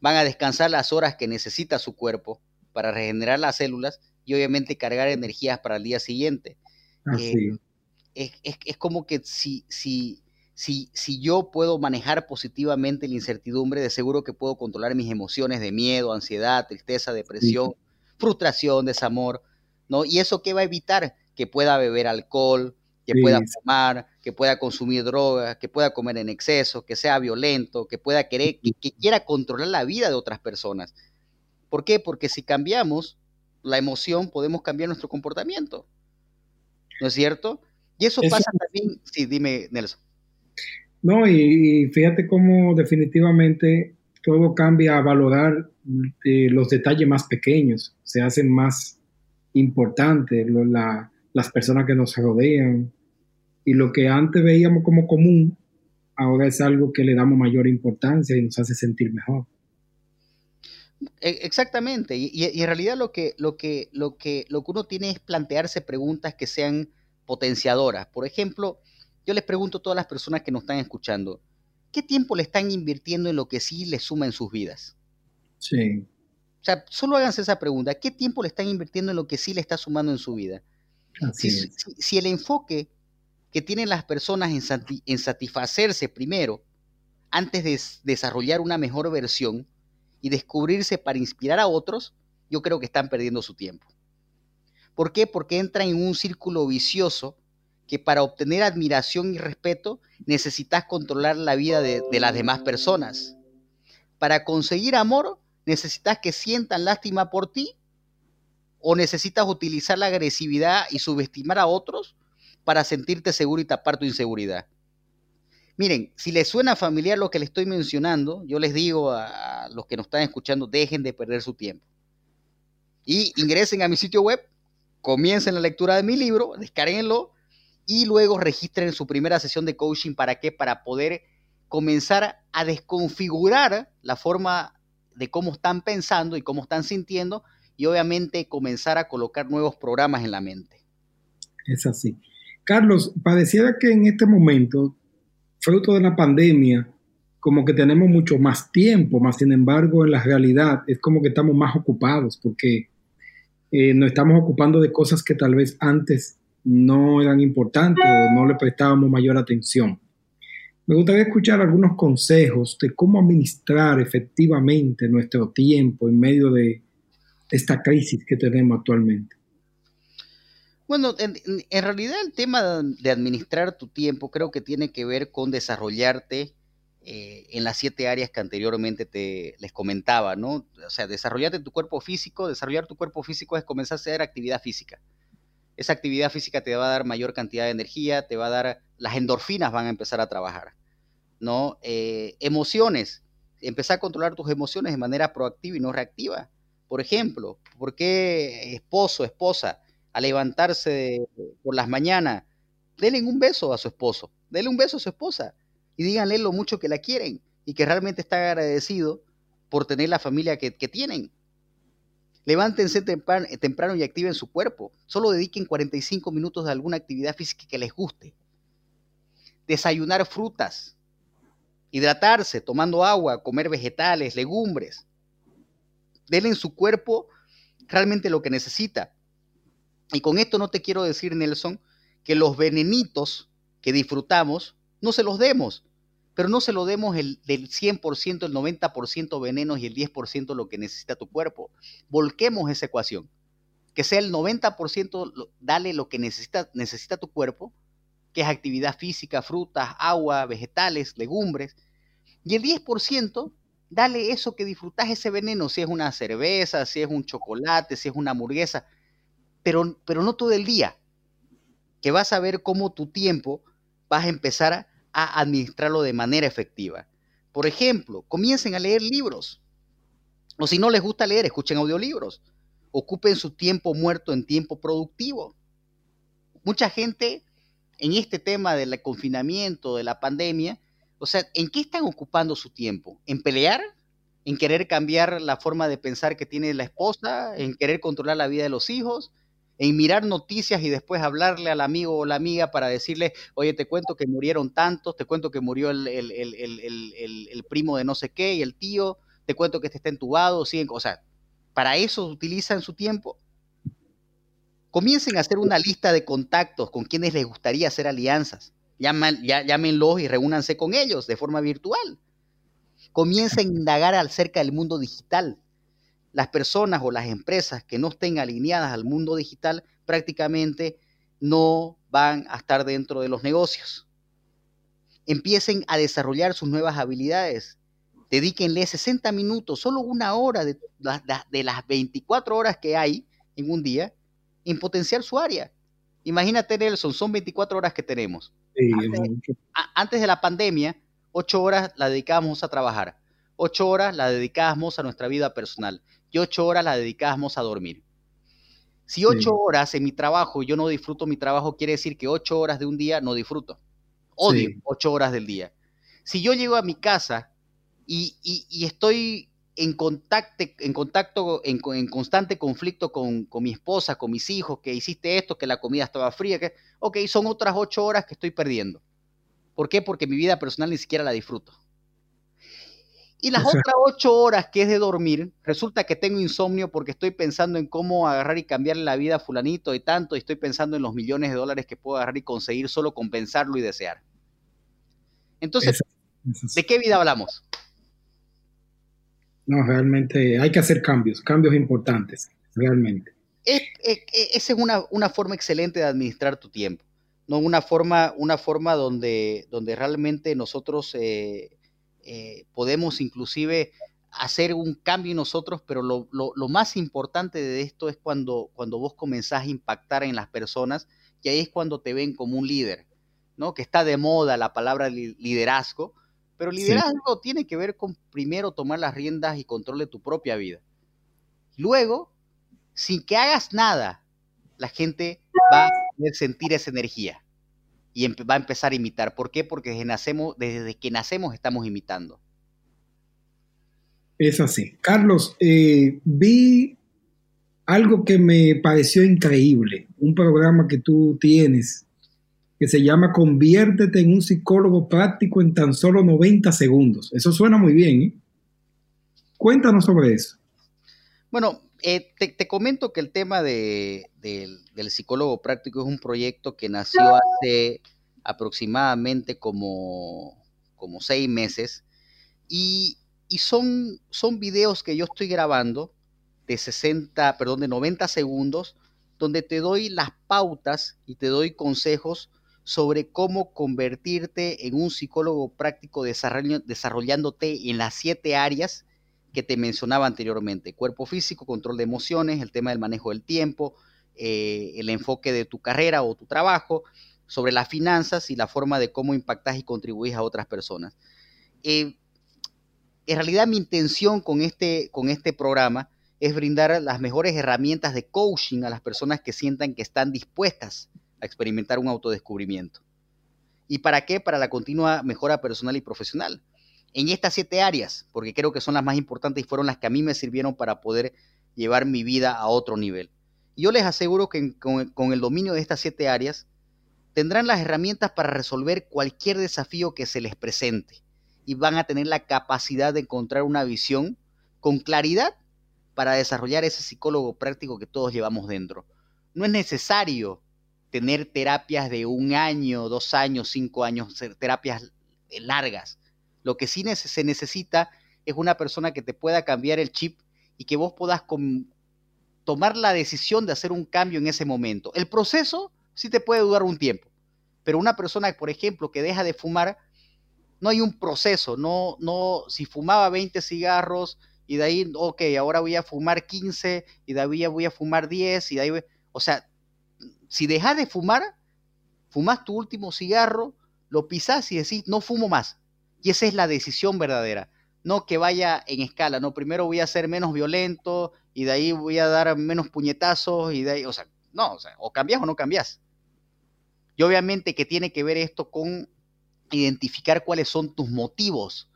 van a descansar las horas que necesita su cuerpo para regenerar las células y obviamente cargar energías para el día siguiente. Así es, como que si, si, si, si yo puedo manejar positivamente la incertidumbre, de seguro que puedo controlar mis emociones de miedo, ansiedad, tristeza, depresión, frustración, desamor, ¿no? Y eso qué va a evitar que pueda beber alcohol, que pueda fumar, que pueda consumir drogas, que pueda comer en exceso, que sea violento, que pueda querer, que, que quiera controlar la vida de otras personas. ¿Por qué? Porque si cambiamos la emoción, podemos cambiar nuestro comportamiento. ¿No es cierto? Y eso, pasa también, sí, dime, Nelson. No, y, fíjate cómo definitivamente todo cambia a valorar eh, los detalles más pequeños, se hacen más importantes las personas que nos rodean. Y lo que antes veíamos como común, ahora es algo que le damos mayor importancia y nos hace sentir mejor. E, exactamente, y, y, en realidad lo que, lo, que, lo, que, lo que uno tiene es plantearse preguntas que sean potenciadoras. Por ejemplo, yo les pregunto a todas las personas que nos están escuchando, ¿qué tiempo le están invirtiendo en lo que sí les suma en sus vidas? Sí. O sea, solo háganse esa pregunta, ¿qué tiempo le están invirtiendo en lo que sí le está sumando en su vida? Si, el enfoque que tienen las personas en, satisfacerse primero, antes de desarrollar una mejor versión y descubrirse para inspirar a otros, yo creo que están perdiendo su tiempo. ¿Por qué? Porque entra en un círculo vicioso que para obtener admiración y respeto necesitas controlar la vida de, las demás personas. Para conseguir amor necesitas que sientan lástima por ti o necesitas utilizar la agresividad y subestimar a otros para sentirte seguro y tapar tu inseguridad. Miren, si les suena familiar lo que les estoy mencionando, yo les digo a los que nos están escuchando, dejen de perder su tiempo. Y ingresen a mi sitio web comiencen la lectura de mi libro, descárguenlo y luego registren su primera sesión de coaching. ¿Para qué? Para poder comenzar a desconfigurar la forma de cómo están pensando y cómo están sintiendo y obviamente comenzar a colocar nuevos programas en la mente. Es así. Carlos, pareciera que en este momento, fruto de la pandemia, como que tenemos mucho más tiempo, más sin embargo en la realidad es como que estamos más ocupados porque eh, nos estamos ocupando de cosas que tal vez antes no eran importantes o no le prestábamos mayor atención. Me gustaría escuchar algunos consejos de cómo administrar efectivamente nuestro tiempo en medio de esta crisis que tenemos actualmente. Bueno, en, realidad el tema de administrar tu tiempo creo que tiene que ver con desarrollarte eh, en las siete áreas que anteriormente te les comentaba, ¿no? O sea, desarrollarte tu cuerpo físico, desarrollar tu cuerpo físico es comenzar a hacer actividad física. Esa actividad física te va a dar mayor cantidad de energía, te va a dar, las endorfinas van a empezar a trabajar. ¿no? Eh, emociones, empezar a controlar tus emociones de manera proactiva y no reactiva. Por ejemplo, ¿por qué esposo, esposa, a levantarse por las mañanas, denle un beso a su esposo, denle un beso a su esposa y díganle lo mucho que la quieren y que realmente está agradecido por tener la familia que, tienen. Levántense temprano, temprano, y activen su cuerpo. Solo dediquen 45 minutos de alguna actividad física que les guste. Desayunar frutas, hidratarse, tomando agua, comer vegetales, legumbres. Denle en su cuerpo realmente lo que necesita. Y con esto no te quiero decir, Nelson, que los venenitos que disfrutamos no se los demos, pero no se lo demos el, del 100%, el 90% venenos y el 10% lo que necesita tu cuerpo. Volquemos esa ecuación. Que sea el 90% dale lo que necesita, necesita tu cuerpo que es actividad física, frutas, agua, vegetales, legumbres, y el 10%, dale eso que disfrutas, ese veneno, si es una cerveza, si es un chocolate, si es una hamburguesa, pero, pero no todo el día, que vas a ver cómo tu tiempo vas a empezar a administrarlo de manera efectiva. Por ejemplo, comiencen a leer libros. O si no les gusta leer, escuchen audiolibros. Ocupen su tiempo muerto en tiempo productivo. Mucha gente en este tema del confinamiento, de la pandemia, o sea, ¿en qué están ocupando su tiempo? ¿En pelear? ¿En querer cambiar la forma de pensar que tiene la esposa? ¿En querer controlar la vida de los hijos? ¿En mirar noticias y después hablarle al amigo o la amiga para decirle, oye, te cuento que murieron tantos, te cuento que murió el, el, primo de no sé qué y el tío, te cuento que este está entubado, ¿sí? o sea, ¿para eso utilizan su tiempo? Comiencen a hacer una lista de contactos con quienes les gustaría hacer alianzas. llámenlos y reúnanse con ellos de forma virtual. Comiencen a indagar acerca del mundo digital. Las personas o las empresas que no estén alineadas al mundo digital prácticamente no van a estar dentro de los negocios. Empiecen a desarrollar sus nuevas habilidades. Dedíquenle 60 minutos, solo una hora de, de las 24 horas que hay en un día, en potenciar su área. Imagínate, Nelson, son 24 horas que tenemos. antes, de la pandemia, 8 horas la dedicábamos a trabajar, 8 horas la dedicábamos a nuestra vida personal y 8 horas la dedicábamos a dormir. Si 8 horas en mi trabajo yo no disfruto mi trabajo, quiere decir que 8 horas de un día no disfruto. Odio 8 horas del día. Si yo llego a mi casa y, y estoy en contacto, en, contacto, en, constante conflicto con, mi esposa, con mis hijos, que hiciste esto, que la comida estaba fría, que, ok, son otras ocho horas que estoy perdiendo. ¿Por qué? Porque mi vida personal ni siquiera la disfruto. Y las otras ocho horas que es de dormir, resulta que tengo insomnio porque estoy pensando en cómo agarrar y cambiarle la vida a fulanito y tanto, y estoy pensando en los millones de dólares que puedo agarrar y conseguir solo con pensarlo y desear. Entonces, ¿de qué vida hablamos? No, realmente hay que hacer cambios, cambios importantes, realmente. esa es una, forma excelente de administrar tu tiempo, ¿no? Una forma, una forma donde, donde realmente nosotros eh, eh, podemos inclusive hacer un cambio nosotros, pero lo, más importante de esto es cuando, cuando vos comenzás a impactar en las personas, y ahí es cuando te ven como un líder, ¿no? Que está de moda la palabra liderazgo, pero liderazgo tiene que ver con primero tomar las riendas y control de tu propia vida. Luego, sin que hagas nada, la gente va a sentir esa energía y va a empezar a imitar. ¿Por qué? Porque desde, nacemos, desde que nacemos estamos imitando. Es así. Carlos, eh, vi algo que me pareció increíble, un programa que tú tienes que se llama Conviértete en un psicólogo práctico en tan solo 90 segundos. Eso suena muy bien. ¿eh? Cuéntanos sobre eso. Bueno, eh, te, comento que el tema del psicólogo práctico es un proyecto que nació hace aproximadamente como, como seis meses y, son, son videos que yo estoy grabando de 60, perdón, de 90 segundos, donde te doy las pautas y te doy consejos sobre cómo convertirte en un psicólogo práctico desarrollándote en las siete áreas que te mencionaba anteriormente. Cuerpo físico, control de emociones, el tema del manejo del tiempo, eh, el enfoque de tu carrera o tu trabajo, sobre las finanzas y la forma de cómo impactas y contribuyes a otras personas. Eh, en realidad mi intención con este, con este programa es brindar las mejores herramientas de coaching a las personas que sientan que están dispuestas a experimentar un autodescubrimiento. ¿Y para qué? Para la continua mejora personal y profesional. En estas siete áreas, porque creo que son las más importantes y fueron las que a mí me sirvieron para poder llevar mi vida a otro nivel. Yo les aseguro que con, con el dominio de estas siete áreas, tendrán las herramientas para resolver cualquier desafío que se les presente y van a tener la capacidad de encontrar una visión con claridad para desarrollar ese psicólogo práctico que todos llevamos dentro. No es necesario tener terapias de un año, dos años, cinco años, terapias largas. Lo que sí se necesita es una persona que te pueda cambiar el chip y que vos puedas tomar la decisión de hacer un cambio en ese momento. El proceso sí te puede durar un tiempo, pero una persona, por ejemplo, que deja de fumar, no hay un proceso, no, no, si fumaba 20 cigarros y de ahí, ok, ahora voy a fumar 15 y de ahí voy a fumar 10 y de ahí, o sea, si dejas de fumar, fumas tu último cigarro, lo pisas y decís, no fumo más. Y esa es la decisión verdadera. No que vaya en escala, no, primero voy a ser menos violento y de ahí voy a dar menos puñetazos y de ahí, o sea, no, o, sea, o cambias o no cambias. Y obviamente que tiene que ver esto con identificar cuáles son tus motivos.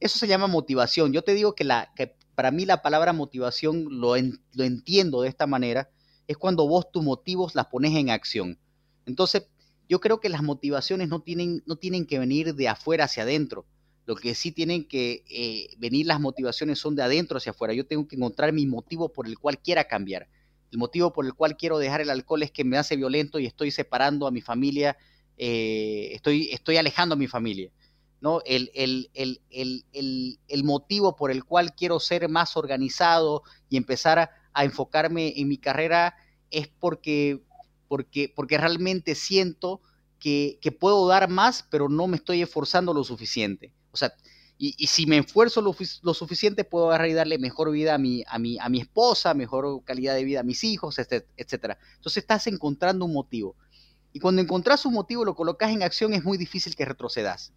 Eso se llama motivación. Yo te digo que, la, que para mí la palabra motivación lo, lo entiendo de esta manera, es cuando vos tus motivos las pones en acción. Entonces, yo creo que las motivaciones no tienen, no tienen que venir de afuera hacia adentro. Lo que sí tienen que eh, venir las motivaciones son de adentro hacia afuera. Yo tengo que encontrar mi motivo por el cual quiera cambiar. El motivo por el cual quiero dejar el alcohol es que me hace violento y estoy separando a mi familia, eh, estoy, estoy alejando a mi familia. ¿no? El, el, el, el, motivo por el cual quiero ser más organizado y empezar a, a enfocarme en mi carrera es porque, porque, porque realmente siento que, puedo dar más, pero no me estoy esforzando lo suficiente. O sea, y, si me esfuerzo lo, suficiente, puedo agarrar y darle mejor vida a mi, a, mi, a mi esposa, mejor calidad de vida a mis hijos, etc. Entonces estás encontrando un motivo. Y cuando encontrás un motivo, lo colocas en acción, es muy difícil que retrocedas.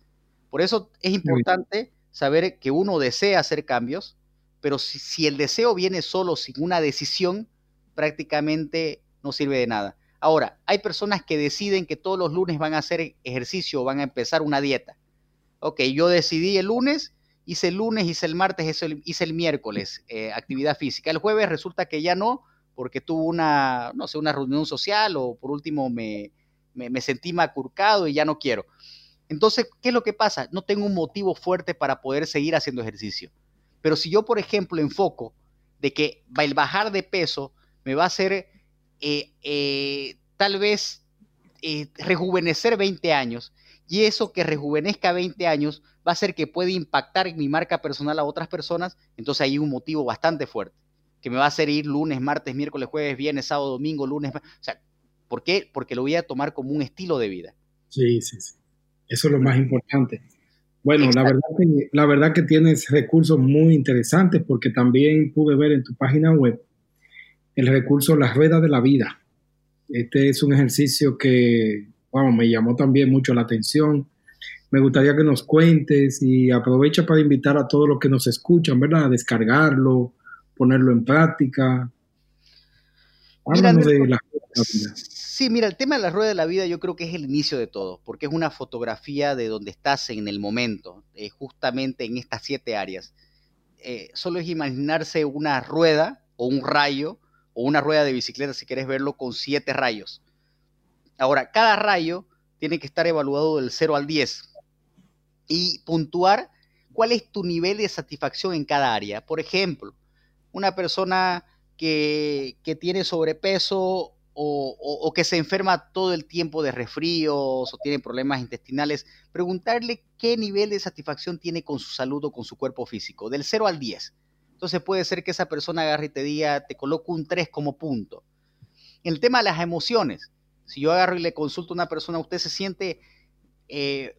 Por eso es importante saber que uno desea hacer cambios, pero si, el deseo viene solo sin una decisión, prácticamente no sirve de nada. Ahora, hay personas que deciden que todos los lunes van a hacer ejercicio o van a empezar una dieta. Ok, yo decidí el lunes, hice el lunes, hice el martes, hice el, miércoles eh, actividad física. El jueves resulta que ya no, porque tuvo una, no sé, una reunión social o por último me, me, me sentí macurcado y ya no quiero. Entonces, ¿qué es lo que pasa? No tengo un motivo fuerte para poder seguir haciendo ejercicio. Pero si yo, por ejemplo, enfoco de que el bajar de peso me va a hacer eh, eh, tal vez eh, rejuvenecer 20 años, y eso que rejuvenezca 20 años va a hacer que pueda impactar mi marca personal a otras personas, entonces hay un motivo bastante fuerte, que me va a hacer ir lunes, martes, miércoles, jueves, viernes, sábado, domingo, lunes, o sea, ¿por qué? Porque lo voy a tomar como un estilo de vida. Sí, sí, sí. Eso es lo más importante. Bueno, la verdad, que, la verdad que tienes recursos muy interesantes porque también pude ver en tu página web el recurso Las Ruedas de la Vida. Este es un ejercicio que, wow, me llamó también mucho la atención. Me gustaría que nos cuentes y aprovecha para invitar a todos los que nos escuchan, ¿verdad? A descargarlo, ponerlo en práctica. Háblanos de la Sí, mira, el tema de la rueda de la vida yo creo que es el inicio de todo, porque es una fotografía de donde estás en el momento, eh, justamente en estas siete áreas. Eh, solo es imaginarse una rueda o un rayo o una rueda de bicicleta, si quieres verlo, con siete rayos. Ahora, cada rayo tiene que estar evaluado del 0 al 10 y puntuar cuál es tu nivel de satisfacción en cada área. Por ejemplo, una persona que, tiene sobrepeso o, que se enferma todo el tiempo de resfríos o tiene problemas intestinales, preguntarle qué nivel de satisfacción tiene con su salud o con su cuerpo físico, del 0 al 10. Entonces puede ser que esa persona agarre y te diga, te coloco un 3 como punto. El tema de las emociones, si yo agarro y le consulto a una persona, ¿usted se siente eh,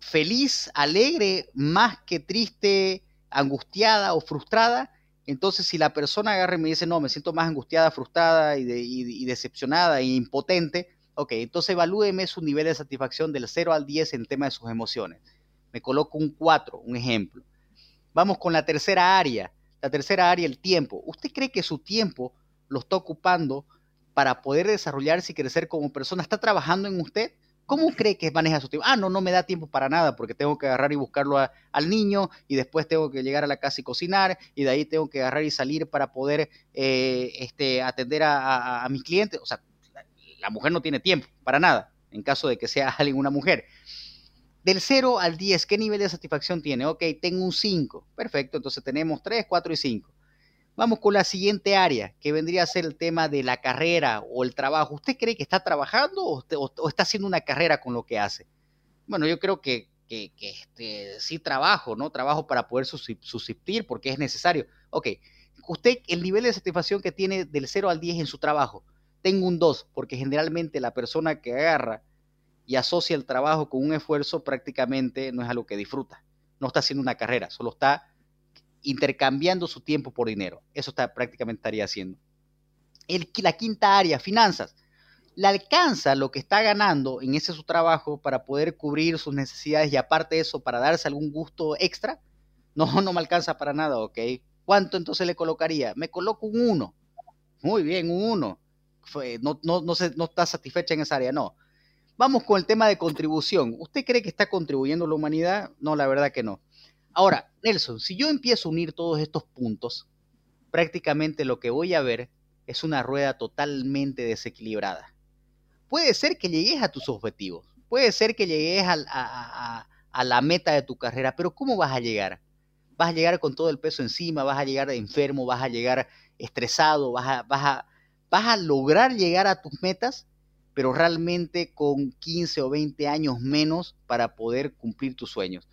feliz, alegre, más que triste, angustiada o frustrada? Entonces, si la persona agarra y me dice, no, me siento más angustiada, frustrada y, decepcionada e impotente, ok, entonces evalúeme su nivel de satisfacción del 0 al 10 en tema de sus emociones. Me coloco un 4, un ejemplo. Vamos con la tercera área. La tercera área, el tiempo. ¿Usted cree que su tiempo lo está ocupando para poder desarrollarse y crecer como persona? ¿Está trabajando en usted? ¿Cómo cree que maneja su tiempo? Ah, no, no me da tiempo para nada porque tengo que agarrar y buscarlo al niño y después tengo que llegar a la casa y cocinar y de ahí tengo que agarrar y salir para poder eh, este, atender a, mis clientes. O sea, la, mujer no tiene tiempo para nada en caso de que sea alguien una mujer. Del 0 al 10, ¿qué nivel de satisfacción tiene? Ok, tengo un 5. Perfecto, entonces tenemos 3, 4 y 5. Vamos con la siguiente área, que vendría a ser el tema de la carrera o el trabajo. ¿Usted cree que está trabajando o, está haciendo una carrera con lo que hace? Bueno, yo creo que, este, sí trabajo, ¿no? Trabajo para poder subsistir porque es necesario. Ok, usted, el nivel de satisfacción que tiene del 0 al 10 en su trabajo, tengo un 2, porque generalmente la persona que agarra y asocia el trabajo con un esfuerzo prácticamente no es algo que disfruta. No está haciendo una carrera, solo está intercambiando su tiempo por dinero. Eso está, prácticamente estaría haciendo. El, la quinta área, finanzas. ¿Le alcanza lo que está ganando en ese su trabajo para poder cubrir sus necesidades y aparte de eso para darse algún gusto extra? No, no me alcanza para nada, ok. ¿Cuánto entonces le colocaría? Me coloco un 1. Muy bien, un 1. No, no, no, no está satisfecha en esa área, no. Vamos con el tema de contribución. ¿Usted cree que está contribuyendo a la humanidad? No, la verdad que no. Ahora, Nelson, si yo empiezo a unir todos estos puntos, prácticamente lo que voy a ver es una rueda totalmente desequilibrada. Puede ser que llegues a tus objetivos, puede ser que llegues a, la meta de tu carrera, pero ¿cómo vas a llegar? Vas a llegar con todo el peso encima, vas a llegar enfermo, vas a llegar estresado, vas a, vas vas a lograr llegar a tus metas, pero realmente con 15 o 20 años menos para poder cumplir tus sueños.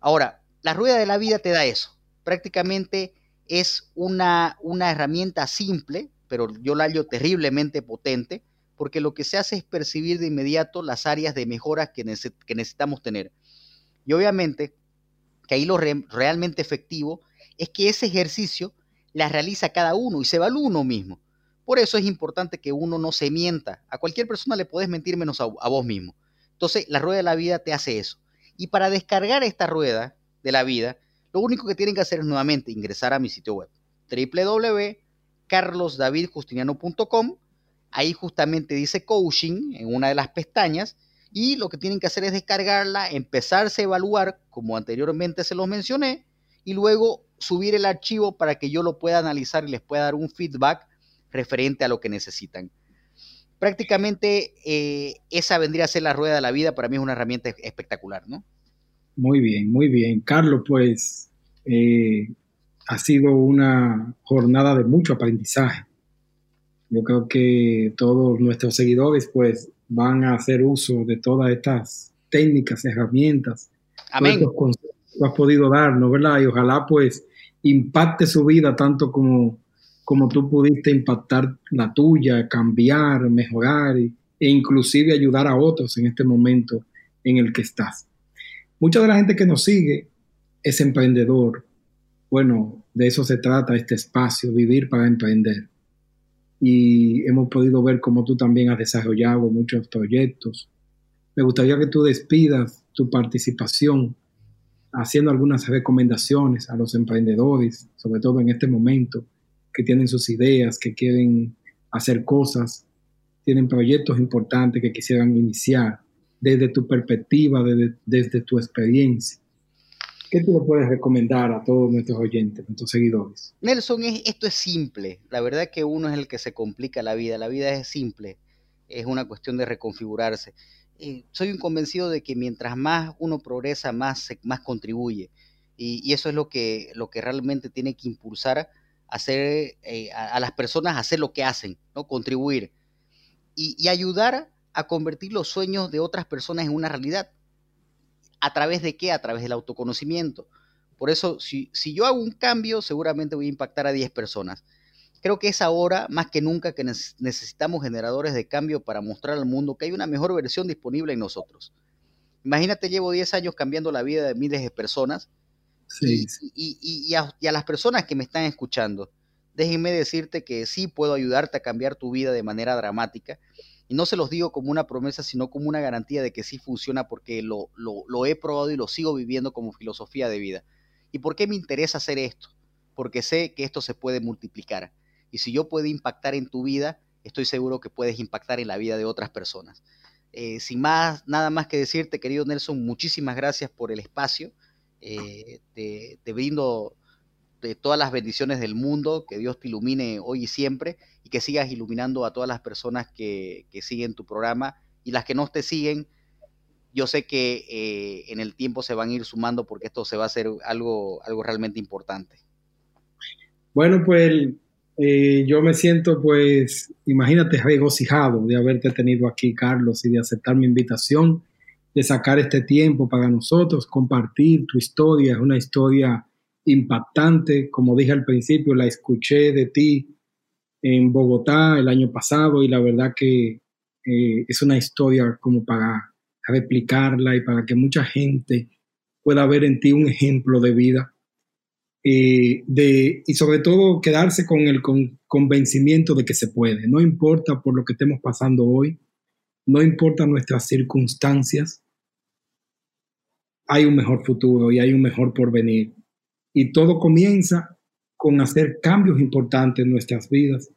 Ahora, la rueda de la vida te da eso. Prácticamente es una, una herramienta simple, pero yo la hallo terriblemente potente, porque lo que se hace es percibir de inmediato las áreas de mejora que, necesitamos tener. Y obviamente que ahí lo realmente efectivo es que ese ejercicio la realiza cada uno y se evalúa uno mismo. Por eso es importante que uno no se mienta. A cualquier persona le puedes mentir menos a, a vos mismo. Entonces, la rueda de la vida te hace eso. Y para descargar esta rueda, de la vida, lo único que tienen que hacer es nuevamente ingresar a mi sitio web www.carlosdavidjustiniano.com. Ahí justamente dice coaching en una de las pestañas y lo que tienen que hacer es descargarla, empezarse a evaluar como anteriormente se los mencioné y luego subir el archivo para que yo lo pueda analizar y les pueda dar un feedback referente a lo que necesitan. Prácticamente eh, esa vendría a ser la rueda de la vida, para mí es una herramienta espectacular, ¿no? Muy bien, muy bien. Carlos, pues eh, ha sido una jornada de mucho aprendizaje. Yo creo que todos nuestros seguidores pues van a hacer uso de todas estas técnicas, herramientas. Amén. Que has podido darnos, ¿verdad? Y ojalá pues impacte su vida tanto como, como tú pudiste impactar la tuya, cambiar, mejorar e inclusive ayudar a otros en este momento en el que estás. Mucha de la gente que nos sigue es emprendedor. Bueno, de eso se trata este espacio, vivir para emprender. Y hemos podido ver cómo tú también has desarrollado muchos proyectos. Me gustaría que tú despidas tu participación haciendo algunas recomendaciones a los emprendedores, sobre todo en este momento, que tienen sus ideas, que quieren hacer cosas, tienen proyectos importantes que quisieran iniciar desde tu perspectiva, desde, tu experiencia. ¿Qué tú le puedes recomendar a todos nuestros oyentes, nuestros seguidores? Nelson, esto es simple. La verdad que uno es el que se complica la vida. La vida es simple. Es una cuestión de reconfigurarse. Eh, soy un convencido de que mientras más uno progresa, más, más contribuye. Y, eso es lo que, lo que realmente tiene que impulsar hacer, eh, a, las personas hacer lo que hacen, ¿no? contribuir y, y ayudar a convertir los sueños de otras personas en una realidad. ¿A través de qué? A través del autoconocimiento. Por eso, si, si yo hago un cambio, seguramente voy a impactar a 10 personas. Creo que es ahora, más que nunca, que necesitamos generadores de cambio para mostrar al mundo que hay una mejor versión disponible en nosotros. Imagínate, llevo 10 años cambiando la vida de miles de personas. Y, y, a, las personas que me están escuchando, déjenme decirte que sí puedo ayudarte a cambiar tu vida de manera dramática y no se los digo como una promesa, sino como una garantía de que sí funciona porque lo, lo, he probado y lo sigo viviendo como filosofía de vida. ¿Y por qué me interesa hacer esto? Porque sé que esto se puede multiplicar. Y si yo puedo impactar en tu vida, estoy seguro que puedes impactar en la vida de otras personas. Eh, sin más, nada más que decirte, querido Nelson, muchísimas gracias por el espacio. Eh, te, brindo de todas las bendiciones del mundo, que Dios te ilumine hoy y siempre y que sigas iluminando a todas las personas que, siguen tu programa y las que no te siguen. Yo sé que eh, en el tiempo se van a ir sumando porque esto se va a hacer algo, algo realmente importante. Bueno, pues eh, yo me siento, pues, imagínate, regocijado de haberte tenido aquí, Carlos, y de aceptar mi invitación, de sacar este tiempo para nosotros, compartir tu historia. Es una historia impactante, como dije al principio, la escuché de ti en Bogotá el año pasado y la verdad que eh, es una historia como para replicarla y para que mucha gente pueda ver en ti un ejemplo de vida eh, de, y sobre todo quedarse con el convencimiento de que se puede, no importa por lo que estemos pasando hoy, no importa nuestras circunstancias, hay un mejor futuro y hay un mejor porvenir. Y todo comienza con hacer cambios importantes en nuestras vidas.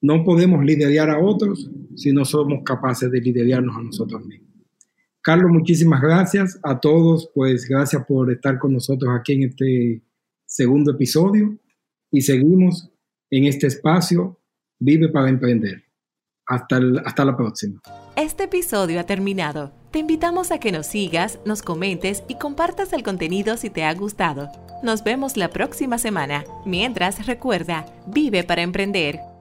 No podemos liderar a otros si no somos capaces de liderarnos a nosotros mismos. Carlos, muchísimas gracias a todos, pues gracias por estar con nosotros aquí en este segundo episodio y seguimos en este espacio Vive para Emprender. Hasta, hasta la próxima. Este episodio ha terminado. Te invitamos a que nos sigas, nos comentes y compartas el contenido si te ha gustado. Nos vemos la próxima semana. Mientras, recuerda, vive para emprender.